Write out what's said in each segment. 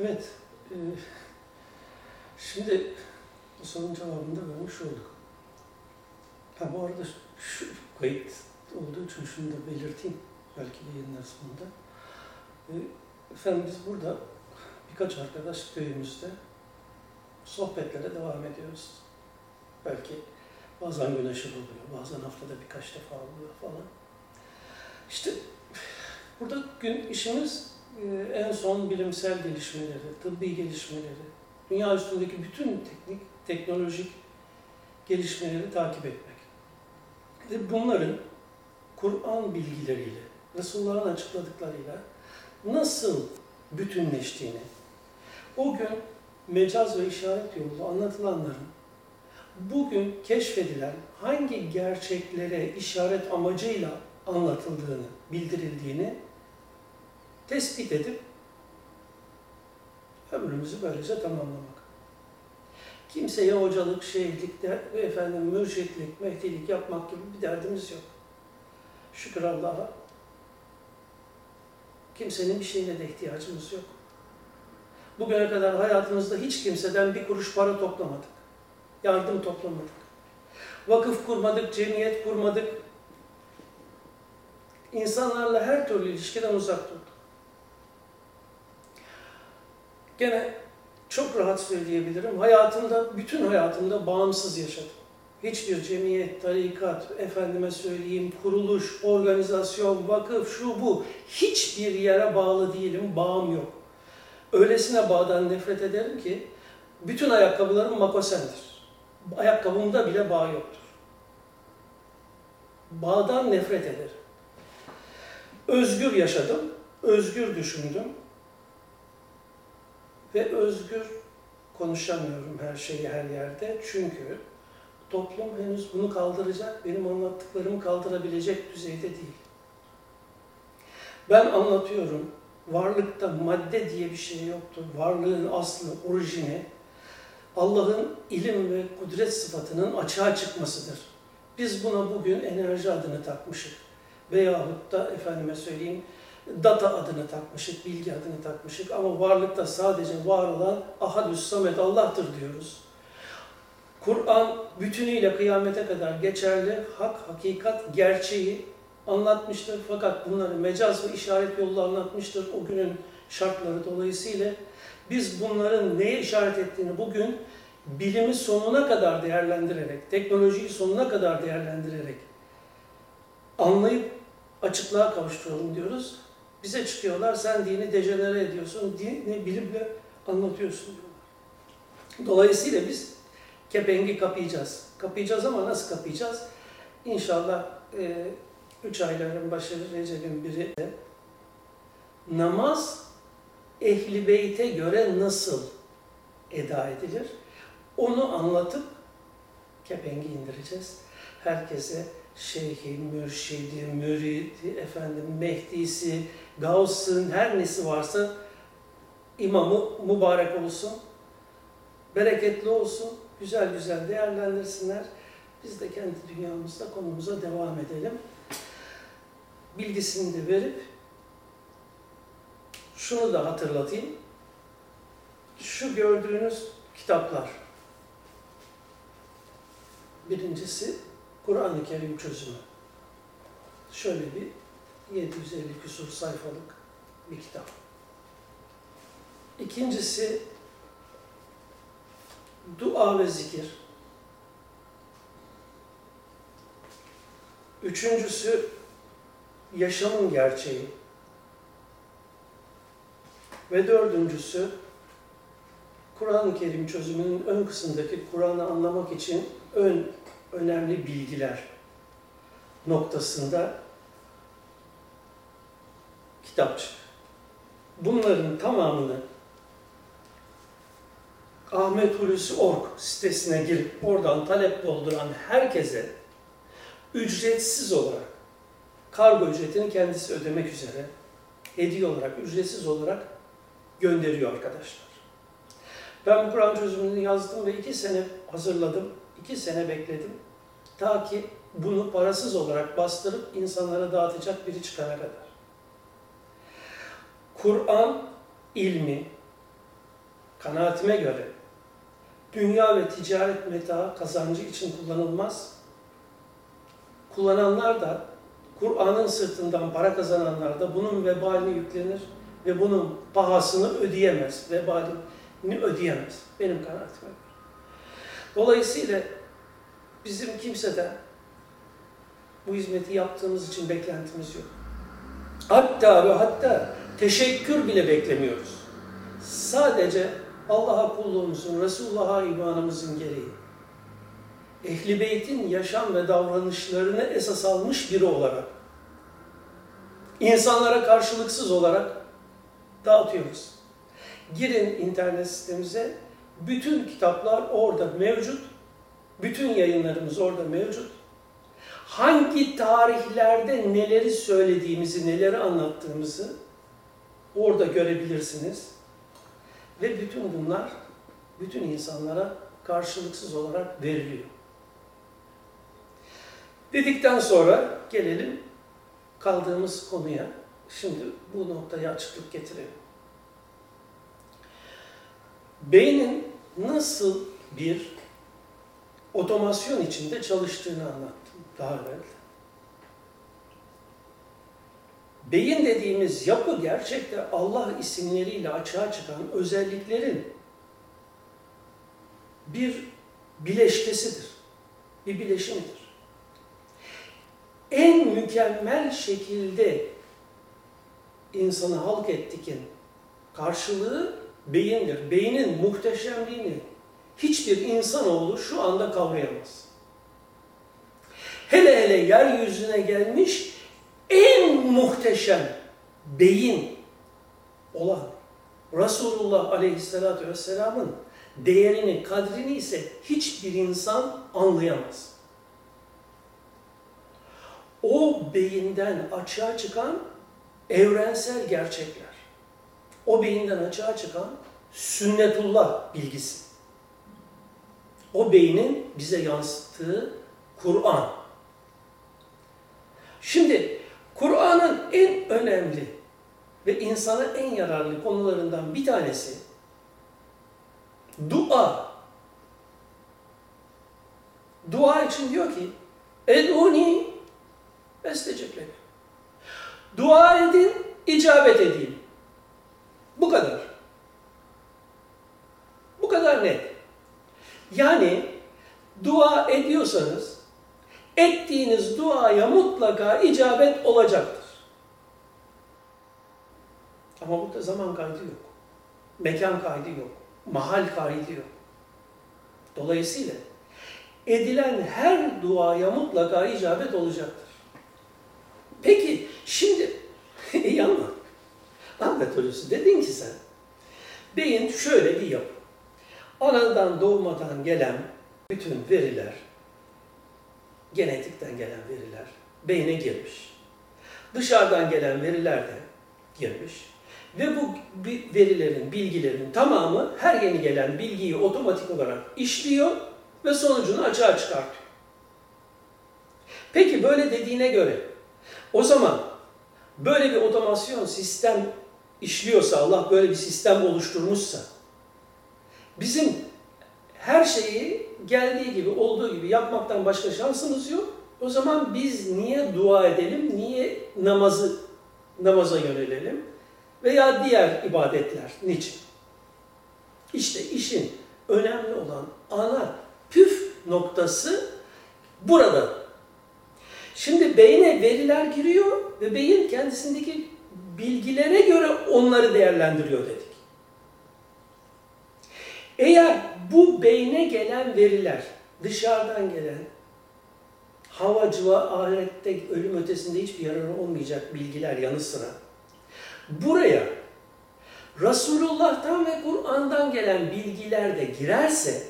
Evet. e, şimdi bu sorunun cevabını da vermiş olduk. Ha, bu arada şu kayıt olduğu için şunu da belirteyim. Belki yayınlar sonunda. E, efendim biz burada birkaç arkadaş köyümüzde sohbetlere devam ediyoruz. Belki bazen güneşi oluyor, bazen haftada birkaç defa oluyor falan. İşte burada gün işimiz en son bilimsel gelişmeleri, tıbbi gelişmeleri, dünya üstündeki bütün teknik, teknolojik gelişmeleri takip etmek. Ve bunların Kur'an bilgileriyle, Resulullah'ın açıkladıklarıyla nasıl bütünleştiğini, o gün mecaz ve işaret yoluyla anlatılanların bugün keşfedilen hangi gerçeklere işaret amacıyla anlatıldığını, bildirildiğini tespit edip ömrümüzü böylece tamamlamak. Kimseye hocalık, şeyhlik, de, efendim, mürşitlik, mehdilik yapmak gibi bir derdimiz yok. Şükür Allah'a. Kimsenin bir şeyine de ihtiyacımız yok. Bugüne kadar hayatımızda hiç kimseden bir kuruş para toplamadık. Yardım toplamadık. Vakıf kurmadık, cemiyet kurmadık. İnsanlarla her türlü ilişkiden uzak durduk. Gene çok rahat söyleyebilirim. Hayatımda, bütün hayatımda bağımsız yaşadım. Hiçbir cemiyet, tarikat, efendime söyleyeyim, kuruluş, organizasyon, vakıf, şu bu, hiçbir yere bağlı değilim, bağım yok. Öylesine bağdan nefret ederim ki, bütün ayakkabılarım makosendir. Ayakkabımda bile bağ yoktur. Bağdan nefret ederim. Özgür yaşadım, özgür düşündüm, ve özgür konuşamıyorum her şeyi her yerde. Çünkü toplum henüz bunu kaldıracak, benim anlattıklarımı kaldırabilecek düzeyde değil. Ben anlatıyorum, varlıkta madde diye bir şey yoktur. Varlığın aslı, orijini, Allah'ın ilim ve kudret sıfatının açığa çıkmasıdır. Biz buna bugün enerji adını takmışık. Veyahut da efendime söyleyeyim, data adını takmışık, bilgi adını takmışık ama varlıkta sadece var olan Ahadüs Samet Allah'tır diyoruz. Kur'an bütünüyle kıyamete kadar geçerli, hak, hakikat, gerçeği anlatmıştır. Fakat bunları mecaz ve işaret yoluyla anlatmıştır o günün şartları dolayısıyla. Biz bunların neye işaret ettiğini bugün bilimi sonuna kadar değerlendirerek, teknolojiyi sonuna kadar değerlendirerek anlayıp açıklığa kavuşturalım diyoruz. Bize çıkıyorlar, sen dini dejenere ediyorsun, dini bilimle anlatıyorsun diyorlar. Dolayısıyla biz kepengi kapayacağız. Kapayacağız ama nasıl kapayacağız? İnşallah e, üç ayların başı Recep'in biri de namaz ehli beyte göre nasıl eda edilir? Onu anlatıp kepengi indireceğiz. Herkese şeyhi, mürşidi, müridi, efendim, mehdisi, gavsın, her nesi varsa imamı mübarek olsun, bereketli olsun, güzel güzel değerlendirsinler. Biz de kendi dünyamızda konumuza devam edelim. Bilgisini de verip şunu da hatırlatayım. Şu gördüğünüz kitaplar. Birincisi Kur'an-ı Kerim çözümü. Şöyle bir 750 küsur sayfalık bir kitap. İkincisi dua ve zikir. Üçüncüsü yaşamın gerçeği. Ve dördüncüsü Kur'an-ı Kerim çözümünün ön kısımdaki Kur'an'ı anlamak için ön önemli bilgiler noktasında kitapçık. Bunların tamamını Ahmet Hulusi Org sitesine girip oradan talep dolduran herkese ücretsiz olarak kargo ücretini kendisi ödemek üzere hediye olarak, ücretsiz olarak gönderiyor arkadaşlar. Ben bu Kur'an çözümünü yazdım ve iki sene hazırladım, iki sene bekledim. Ta ki bunu parasız olarak bastırıp insanlara dağıtacak biri çıkana kadar. Kur'an ilmi kanaatime göre dünya ve ticaret meta kazancı için kullanılmaz. Kullananlar da Kur'an'ın sırtından para kazananlar da bunun vebalini yüklenir ve bunun pahasını ödeyemez. Vebalini ödeyemez. Benim kanaatime göre. Dolayısıyla bizim kimseden bu hizmeti yaptığımız için beklentimiz yok. Hatta ve hatta teşekkür bile beklemiyoruz. Sadece Allah'a kulluğumuzun, Resulullah'a imanımızın gereği, Ehli Beyt'in yaşam ve davranışlarını esas almış biri olarak, insanlara karşılıksız olarak dağıtıyoruz. Girin internet sitemize, bütün kitaplar orada mevcut, bütün yayınlarımız orada mevcut. Hangi tarihlerde neleri söylediğimizi, neleri anlattığımızı orada görebilirsiniz. Ve bütün bunlar bütün insanlara karşılıksız olarak veriliyor. Dedikten sonra gelelim kaldığımız konuya. Şimdi bu noktaya açıklık getirelim. Beynin nasıl bir otomasyon içinde çalıştığını anlattım daha evvel. Beyin dediğimiz yapı gerçekte Allah isimleriyle açığa çıkan özelliklerin bir bileşkesidir. Bir bileşimidir. En mükemmel şekilde insanı halk ettikin karşılığı beyindir. Beynin muhteşemliğini hiçbir insanoğlu şu anda kavrayamaz. Hele hele yeryüzüne gelmiş muhteşem beyin olan Resulullah Aleyhisselatü Vesselam'ın değerini, kadrini ise hiçbir insan anlayamaz. O beyinden açığa çıkan evrensel gerçekler, o beyinden açığa çıkan sünnetullah bilgisi, o beynin bize yansıttığı Kur'an. Şimdi Kur'an'ın en önemli ve insana en yararlı konularından bir tanesi dua. Dua için diyor ki Eduni estecekler. Dua edin, icabet edeyim. Bu kadar. Bu kadar net. Yani dua ediyorsanız ettiğiniz duaya mutlaka icabet olacaktır. Ama burada zaman kaydı yok. Mekan kaydı yok. Mahal kaydı yok. Dolayısıyla edilen her duaya mutlaka icabet olacaktır. Peki şimdi iyi ama Ahmet Hocası dedin ki sen beyin şöyle bir yapı. Anadan doğmadan gelen bütün veriler, genetikten gelen veriler beyne girmiş. Dışarıdan gelen veriler de girmiş. Ve bu verilerin, bilgilerin tamamı her yeni gelen bilgiyi otomatik olarak işliyor ve sonucunu açığa çıkartıyor. Peki böyle dediğine göre o zaman böyle bir otomasyon sistem işliyorsa, Allah böyle bir sistem oluşturmuşsa bizim her şeyi geldiği gibi, olduğu gibi yapmaktan başka şansımız yok. O zaman biz niye dua edelim, niye namazı namaza yönelelim veya diğer ibadetler niçin? İşte işin önemli olan ana püf noktası burada. Şimdi beyne veriler giriyor ve beyin kendisindeki bilgilere göre onları değerlendiriyor dedik. Eğer bu beyne gelen veriler dışarıdan gelen havacıva ahirette ölüm ötesinde hiçbir yararı olmayacak bilgiler yanı sıra buraya Resulullah'tan ve Kur'an'dan gelen bilgiler de girerse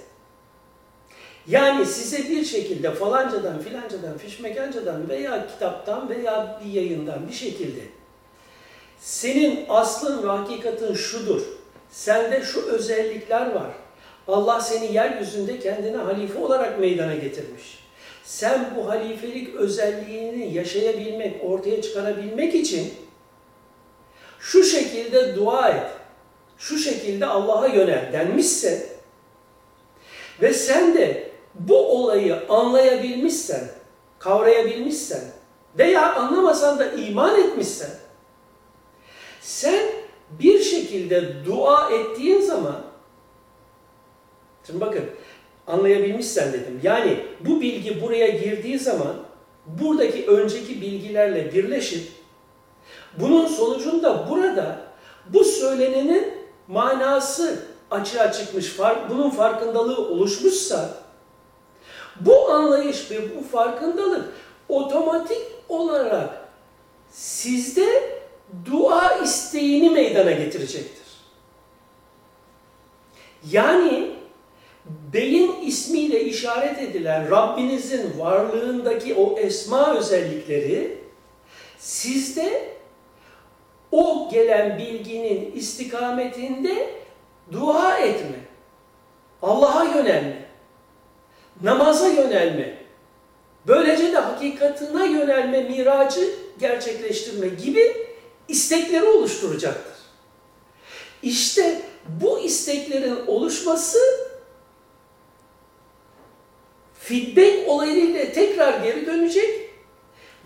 yani size bir şekilde falancadan filancadan fişmekancadan veya kitaptan veya bir yayından bir şekilde senin aslın ve hakikatin şudur. Sende şu özellikler var. Allah seni yeryüzünde kendine halife olarak meydana getirmiş. Sen bu halifelik özelliğini yaşayabilmek, ortaya çıkarabilmek için şu şekilde dua et. şu şekilde Allah'a yönel denmişse ve sen de bu olayı anlayabilmişsen, kavrayabilmişsen veya anlamasan da iman etmişsen sen şekilde dua ettiğin zaman şimdi bakın anlayabilmişsen dedim. Yani bu bilgi buraya girdiği zaman buradaki önceki bilgilerle birleşip bunun sonucunda burada bu söylenenin manası açığa çıkmış, bunun farkındalığı oluşmuşsa bu anlayış ve bu farkındalık otomatik olarak sizde dua isteğini meydana getirecektir. Yani beyin ismiyle işaret edilen Rabbinizin varlığındaki o esma özellikleri sizde o gelen bilginin istikametinde dua etme, Allah'a yönelme, namaza yönelme, böylece de hakikatına yönelme, miracı gerçekleştirme gibi istekleri oluşturacaktır. İşte bu isteklerin oluşması feedback olayıyla tekrar geri dönecek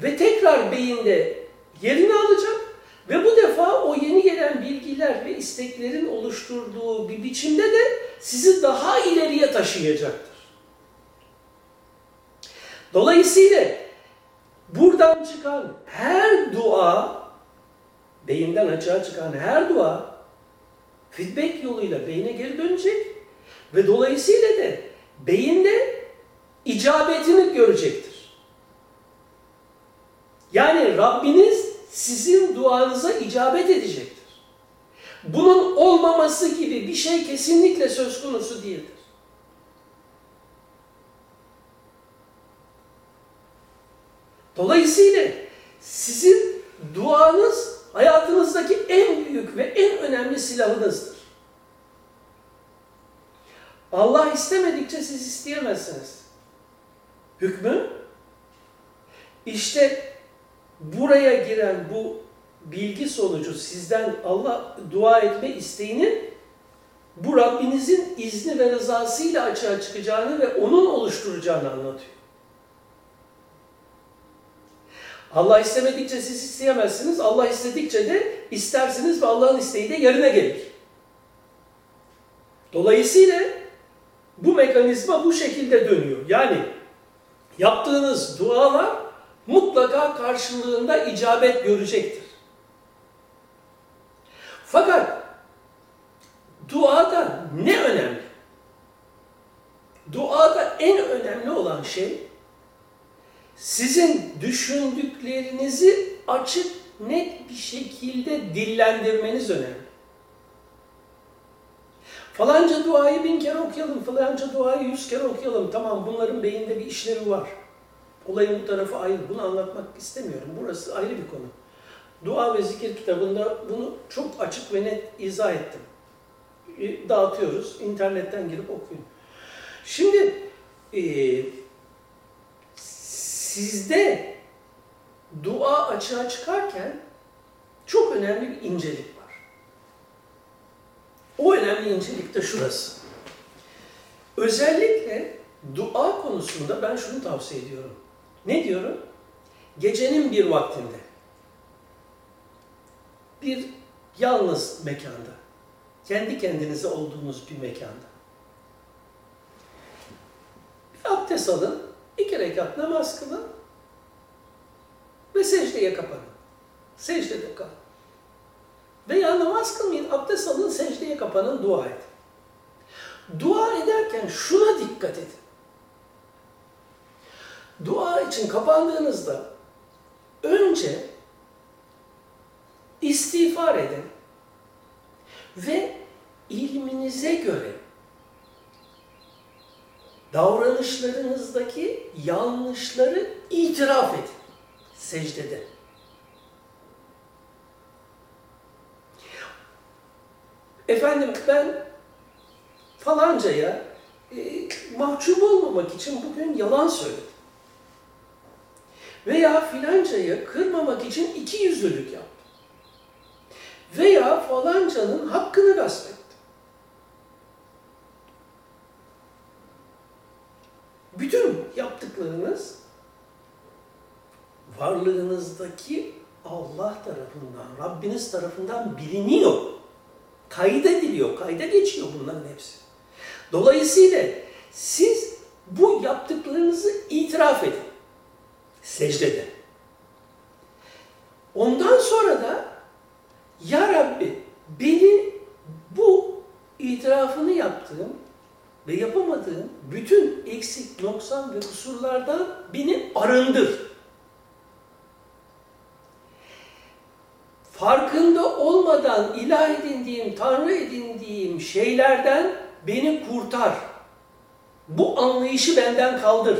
ve tekrar beyinde yerini alacak ve bu defa o yeni gelen bilgiler ve isteklerin oluşturduğu bir biçimde de sizi daha ileriye taşıyacaktır. Dolayısıyla buradan çıkan her dua, beyinden açığa çıkan her dua feedback yoluyla beyine geri dönecek ve dolayısıyla da beyinde icabetini görecektir. Yani Rabbiniz sizin duanıza icabet edecektir. Bunun olmaması gibi bir şey kesinlikle söz konusu değildir. Dolayısıyla sizin duanız hayatınızdaki en büyük ve en önemli silahınızdır. Allah istemedikçe siz isteyemezsiniz. Hükmü işte buraya giren bu bilgi sonucu sizden Allah dua etme isteğinin bu Rabbinizin izni ve rızasıyla açığa çıkacağını ve onun oluşturacağını anlatıyor. Allah istemedikçe siz isteyemezsiniz. Allah istedikçe de istersiniz ve Allah'ın isteği de yerine gelir. Dolayısıyla bu mekanizma bu şekilde dönüyor. Yani yaptığınız dualar mutlaka karşılığında icabet görecektir. Fakat duada ne önemli? Duada en önemli olan şey sizin düşündüklerinizi açık, net bir şekilde dillendirmeniz önemli. Falanca duayı bin kere okuyalım, falanca duayı yüz kere okuyalım. Tamam bunların beyinde bir işlevi var. Olayın bu tarafı ayrı. Bunu anlatmak istemiyorum. Burası ayrı bir konu. Dua ve zikir kitabında bunu çok açık ve net izah ettim. E, dağıtıyoruz. İnternetten girip okuyun. Şimdi e, sizde dua açığa çıkarken çok önemli bir incelik var. O önemli incelik de şurası. Özellikle dua konusunda ben şunu tavsiye ediyorum. Ne diyorum? Gecenin bir vaktinde bir yalnız mekanda, kendi kendinize olduğunuz bir mekanda bir abdest alın, iki rekat namaz kılın ve secdeye kapanın. Secdede kalın. Veya namaz kılmayın, abdest alın, secdeye kapanın, dua edin. Dua ederken şuna dikkat edin. Dua için kapandığınızda önce istiğfar edin ve ilminize göre davranışlarınızdaki yanlışları itiraf edin secdede. Efendim ben falancaya e, mahcup olmamak için bugün yalan söyledim. Veya filancayı kırmamak için iki yüzlülük yaptım. Veya falancanın hakkını gasp ettim. Bütün yaptıklarınız varlığınızdaki Allah tarafından, Rabbiniz tarafından biliniyor. Kaydediliyor, kayda geçiyor bunların hepsi. Dolayısıyla siz bu yaptıklarınızı itiraf edin. Secdede. Ondan sonra da Ya Rabbi beni bu itirafını yaptığım ve yapamadığım bütün eksik, noksan ve kusurlardan beni arındır. Farkında olmadan ilah edindiğim, tanrı edindiğim şeylerden beni kurtar. Bu anlayışı benden kaldır.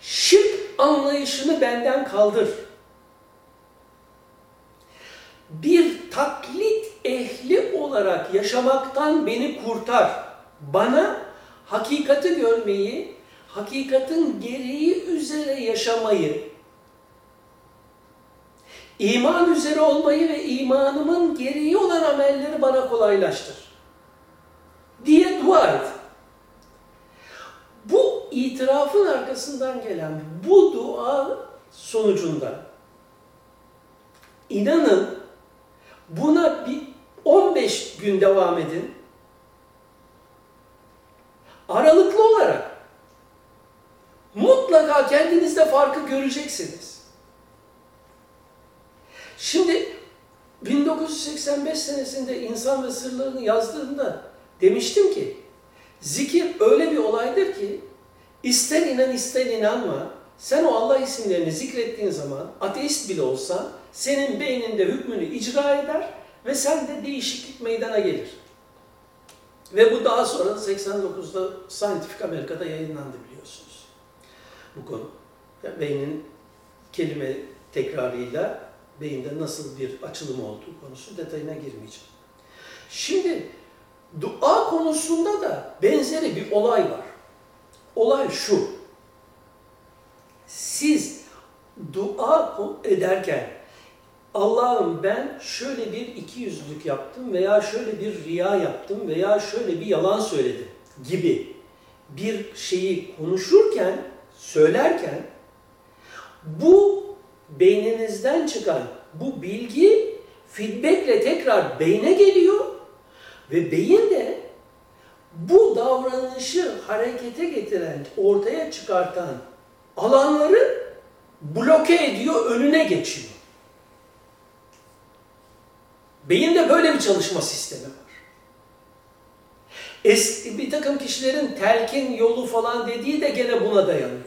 Şirk anlayışını benden kaldır. Bir taklit ehli olarak yaşamaktan beni kurtar. Bana hakikati görmeyi, hakikatin gereği üzere yaşamayı, iman üzere olmayı ve imanımın gereği olan amelleri bana kolaylaştır. Diye dua et. Bu itirafın arkasından gelen bu dua sonucunda inanın buna bir 15 gün devam edin. Aralıklı olarak mutlaka kendinizde farkı göreceksiniz. Şimdi 1985 senesinde İnsan ve Sırlarını yazdığımda demiştim ki zikir öyle bir olaydır ki ister inan ister inanma sen o Allah isimlerini zikrettiğin zaman ateist bile olsan senin beyninde hükmünü icra eder ve sende değişiklik meydana gelir. Ve bu daha sonra 89'da Scientific Amerika'da yayınlandı biliyorsunuz. Bu konu. Yani beynin kelime tekrarıyla beyinde nasıl bir açılım olduğu konusu detayına girmeyeceğim. Şimdi dua konusunda da benzeri bir olay var. Olay şu. Siz dua ederken Allah'ım ben şöyle bir iki yüzlülük yaptım veya şöyle bir riya yaptım veya şöyle bir yalan söyledim gibi bir şeyi konuşurken, söylerken bu beyninizden çıkan bu bilgi feedbackle tekrar beyne geliyor ve beyin de bu davranışı harekete getiren, ortaya çıkartan alanları bloke ediyor, önüne geçiyor. Beyinde böyle bir çalışma sistemi var. Eski bir takım kişilerin telkin yolu falan dediği de gene buna dayanıyor.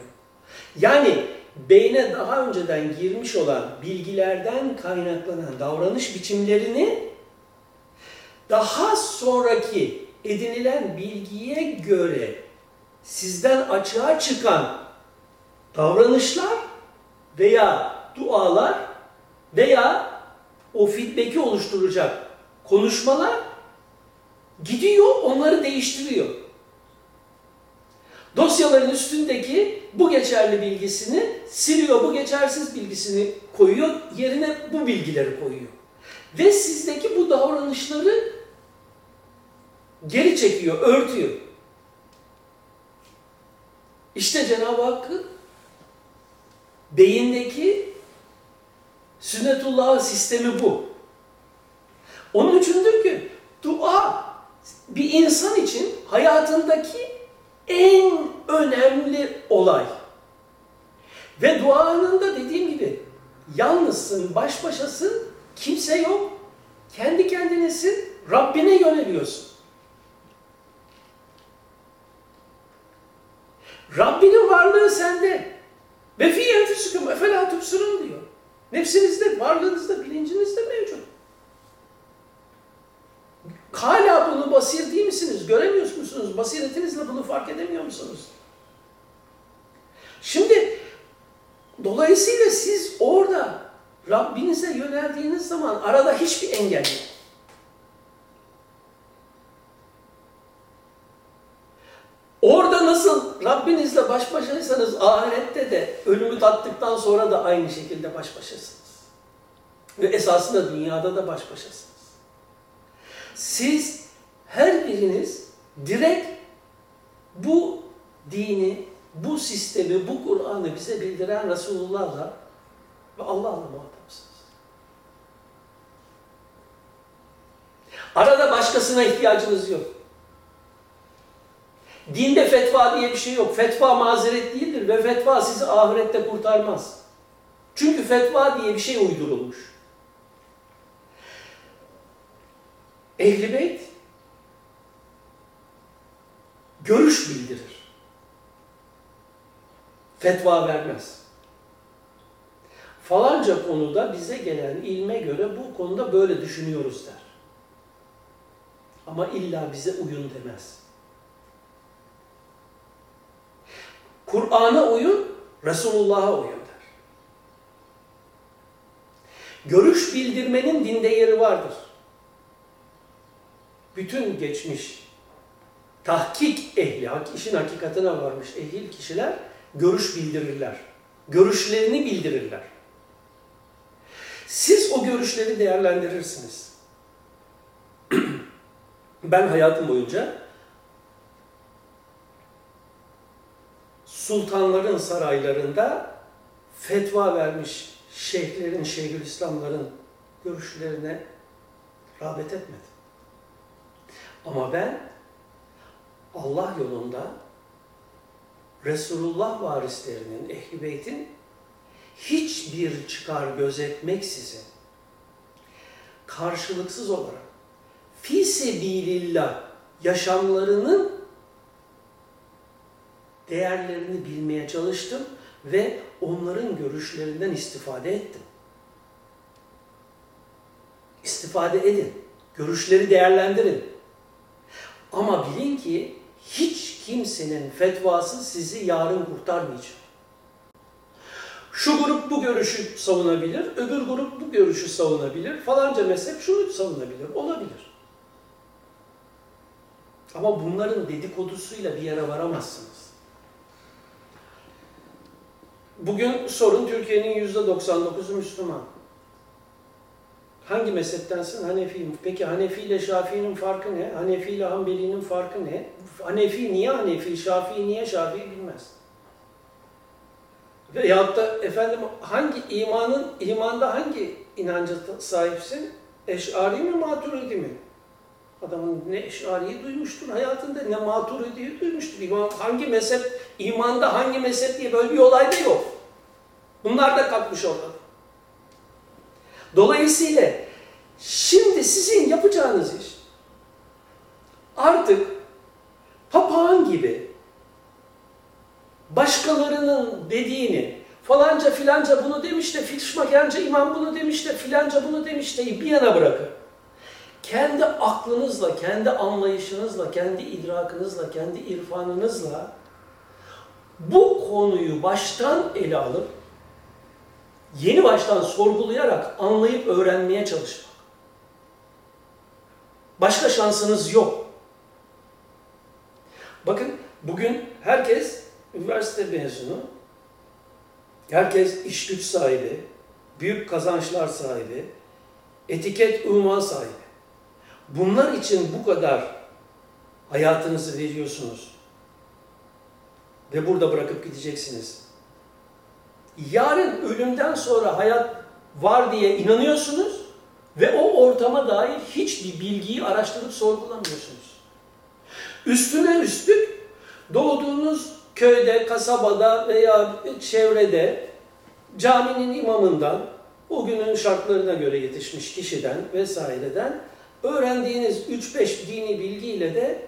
Yani beyne daha önceden girmiş olan bilgilerden kaynaklanan davranış biçimlerini daha sonraki edinilen bilgiye göre sizden açığa çıkan davranışlar veya dualar veya o feedback'i oluşturacak konuşmalar gidiyor onları değiştiriyor. Dosyaların üstündeki bu geçerli bilgisini siliyor, bu geçersiz bilgisini koyuyor, yerine bu bilgileri koyuyor. Ve sizdeki bu davranışları geri çekiyor, örtüyor. İşte Cenab-ı Hakk'ın beyindeki sünnetullah sistemi bu. Onun içindir ki dua bir insan için hayatındaki en önemli olay. Ve duanın da dediğim gibi yalnızsın, baş başasın, kimse yok. Kendi kendinesin, Rabbine yöneliyorsun. Rabbinin varlığı sende. Ve fi enfüsüküm efelâ tübsürün diyor. Nefsinizde, varlığınızda, bilincinizde mevcut. Hala bunu basir değil misiniz? Göremiyor musunuz? Basiretinizle bunu fark edemiyor musunuz? Şimdi dolayısıyla siz orada Rabbinize yöneldiğiniz zaman arada hiçbir engel yok. Orada nasıl Rabbinizle baş başaysanız ahirette de ölümü tattıktan sonra da aynı şekilde baş başasınız. Ve esasında dünyada da baş başasınız. Siz her biriniz direkt bu dini, bu sistemi, bu Kur'an'ı bize bildiren Resulullah'la ve Allah'la muhatapsınız. Arada başkasına ihtiyacınız yok. Dinde fetva diye bir şey yok. Fetva mazeret değildir ve fetva sizi ahirette kurtarmaz. Çünkü fetva diye bir şey uydurulmuş. Ehli Beyt görüş bildirir. Fetva vermez. Falanca konuda bize gelen ilme göre bu konuda böyle düşünüyoruz der. Ama illa bize uyun demez. Kur'an'a uyun, Resulullah'a uyun der. Görüş bildirmenin dinde yeri vardır. Bütün geçmiş tahkik ehli, işin hakikatine varmış ehil kişiler görüş bildirirler. Görüşlerini bildirirler. Siz o görüşleri değerlendirirsiniz. ben hayatım boyunca sultanların saraylarında fetva vermiş şeyhlerin, şeyhülislamların görüşlerine rağbet etmedim. Ama ben Allah yolunda Resulullah varislerinin, Ehl-i Beyt'in hiçbir çıkar gözetmeksizin karşılıksız olarak fi sebilillah yaşamlarının değerlerini bilmeye çalıştım ve onların görüşlerinden istifade ettim. İstifade edin. Görüşleri değerlendirin. Ama bilin ki hiç kimsenin fetvası sizi yarın kurtarmayacak. Şu grup bu görüşü savunabilir, öbür grup bu görüşü savunabilir, falanca mezhep şunu savunabilir, olabilir. Ama bunların dedikodusuyla bir yere varamazsınız. Bugün sorun Türkiye'nin yüzde 99'u Müslüman. Hangi mezheptensin? Hanefiyim. Peki Hanefi ile Şafii'nin farkı ne? Hanefi ile Hanbeli'nin farkı ne? Hanefi niye Hanefi, Şafii niye Şafii bilmez. Veyahut da efendim hangi imanın, imanda hangi inanca sahipsin? Eş'ari mi, maturidi mi? Adamın ne eş'ariyi duymuştur hayatında, ne maturidiyi duymuştur. İman, hangi mezhep, imanda hangi mezhep diye böyle bir olay da yok. Bunlar da kalkmış orada. Dolayısıyla şimdi sizin yapacağınız iş artık papağan gibi başkalarının dediğini falanca filanca bunu demiş de fişmakenca imam bunu demiş de filanca bunu demiş de bir yana bırakın. Kendi aklınızla, kendi anlayışınızla, kendi idrakınızla, kendi irfanınızla bu konuyu baştan ele alıp yeni baştan sorgulayarak anlayıp öğrenmeye çalışmak. Başka şansınız yok. Bakın bugün herkes üniversite mezunu, herkes iş güç sahibi, büyük kazançlar sahibi, etiket, unvan sahibi. Bunlar için bu kadar hayatınızı veriyorsunuz ve burada bırakıp gideceksiniz. Yarın ölümden sonra hayat var diye inanıyorsunuz ve o ortama dair hiçbir bilgiyi araştırıp sorgulamıyorsunuz. Üstüne üstlük doğduğunuz köyde, kasabada veya çevrede caminin imamından, o günün şartlarına göre yetişmiş kişiden vesaireden öğrendiğiniz 3-5 dini bilgiyle de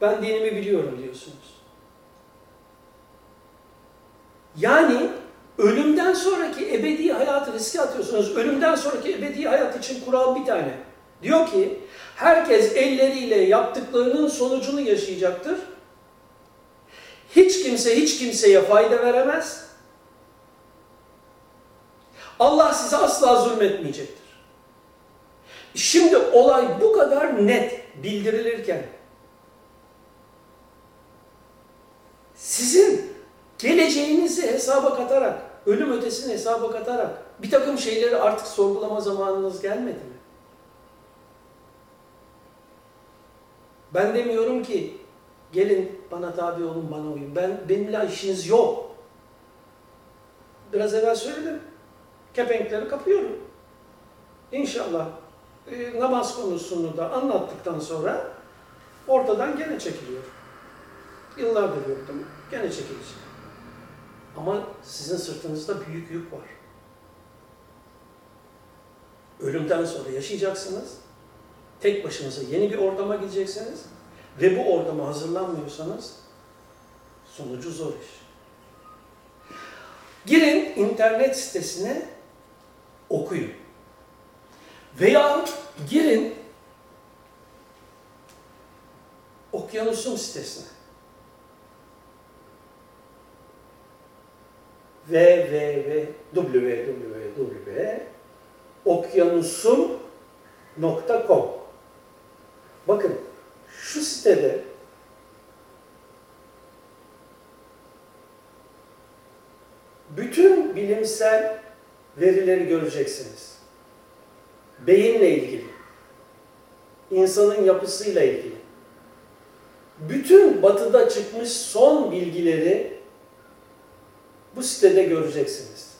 ben dinimi biliyorum diyorsunuz. Yani ölümden sonraki ebedi hayatı riske atıyorsunuz. Ölümden sonraki ebedi hayat için kural bir tane. Diyor ki herkes elleriyle yaptıklarının sonucunu yaşayacaktır. Hiç kimse hiç kimseye fayda veremez. Allah size asla zulmetmeyecektir. Şimdi olay bu kadar net bildirilirken sizin geleceğinizi hesaba katarak, ölüm ötesini hesaba katarak Bir takım şeyleri artık sorgulama zamanınız gelmedi mi? Ben demiyorum ki gelin bana tabi olun bana uyun. Ben benimle işiniz yok. Biraz evvel söyledim. Kepenkleri kapıyorum. İnşallah e, namaz konusunu da anlattıktan sonra ortadan gene çekiliyor. Yıllardır yoktum. Gene çekilecek. Ama sizin sırtınızda büyük yük var. Ölümden sonra yaşayacaksınız. Tek başınıza yeni bir ortama gideceksiniz. Ve bu ortama hazırlanmıyorsanız sonucu zor iş. Girin internet sitesine okuyun. Veya girin okyanusum sitesine. www.okyanusum.com Bakın şu sitede bütün bilimsel verileri göreceksiniz. Beyinle ilgili, insanın yapısıyla ilgili. Bütün batıda çıkmış son bilgileri bu sitede göreceksiniz.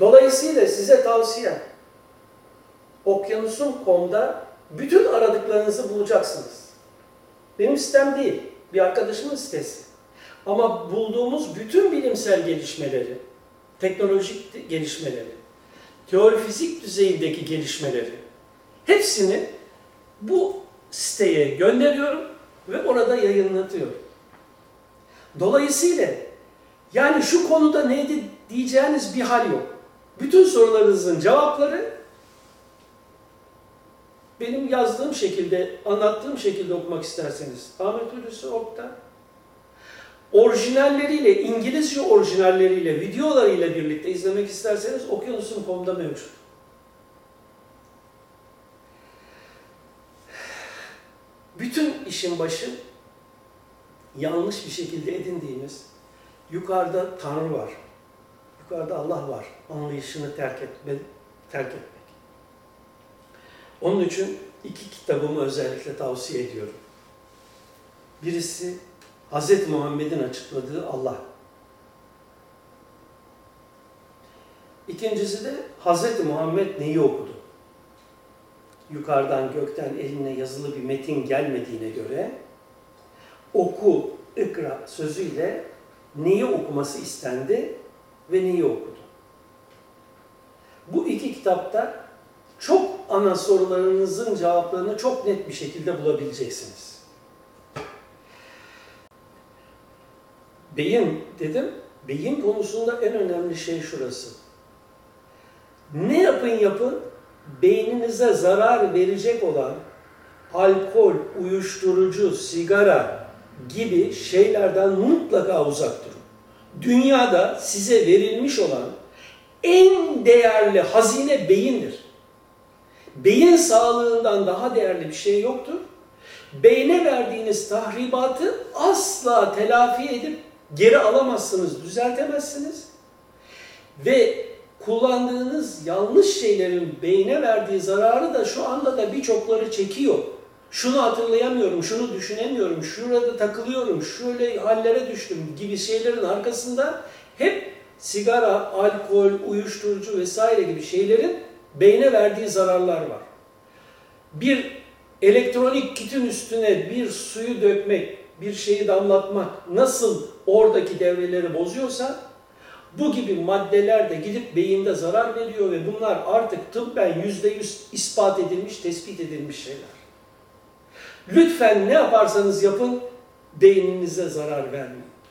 Dolayısıyla size tavsiye okyanusum.com'da bütün aradıklarınızı bulacaksınız. Benim sitem değil, bir arkadaşımın sitesi. Ama bulduğumuz bütün bilimsel gelişmeleri, teknolojik gelişmeleri, teori fizik düzeyindeki gelişmeleri hepsini bu siteye gönderiyorum ve orada yayınlatıyorum. Dolayısıyla yani şu konuda neydi diyeceğiniz bir hal yok. Bütün sorularınızın cevapları benim yazdığım şekilde, anlattığım şekilde okumak isterseniz Ahmet Hulusi Ok'ta orijinalleriyle, İngilizce orijinalleriyle, videolarıyla birlikte izlemek isterseniz okyanusum.com'da mevcut. Bütün işin başı yanlış bir şekilde edindiğimiz yukarıda Tanrı var, yukarıda Allah var anlayışını terk etme, terk etmek. Onun için iki kitabımı özellikle tavsiye ediyorum. Birisi Hz. Muhammed'in açıkladığı Allah. İkincisi de Hz. Muhammed neyi okudu? Yukarıdan gökten eline yazılı bir metin gelmediğine göre oku, ikra sözüyle neyi okuması istendi ve neyi okudu? Bu iki kitapta çok ana sorularınızın cevaplarını çok net bir şekilde bulabileceksiniz. Beyin dedim, beyin konusunda en önemli şey şurası. Ne yapın yapın, beyninize zarar verecek olan alkol, uyuşturucu, sigara gibi şeylerden mutlaka uzak durun. Dünyada size verilmiş olan en değerli hazine beyindir. Beyin sağlığından daha değerli bir şey yoktur. Beyne verdiğiniz tahribatı asla telafi edip geri alamazsınız, düzeltemezsiniz. Ve kullandığınız yanlış şeylerin beyne verdiği zararı da şu anda da birçokları çekiyor. Şunu hatırlayamıyorum, şunu düşünemiyorum, şurada takılıyorum, şöyle hallere düştüm gibi şeylerin arkasında hep sigara, alkol, uyuşturucu vesaire gibi şeylerin beyne verdiği zararlar var. Bir elektronik kitin üstüne bir suyu dökmek, bir şeyi damlatmak nasıl oradaki devreleri bozuyorsa bu gibi maddeler de gidip beyinde zarar veriyor ve bunlar artık tıbben yüzde yüz ispat edilmiş, tespit edilmiş şeyler. Lütfen ne yaparsanız yapın beyninize zarar vermeyin.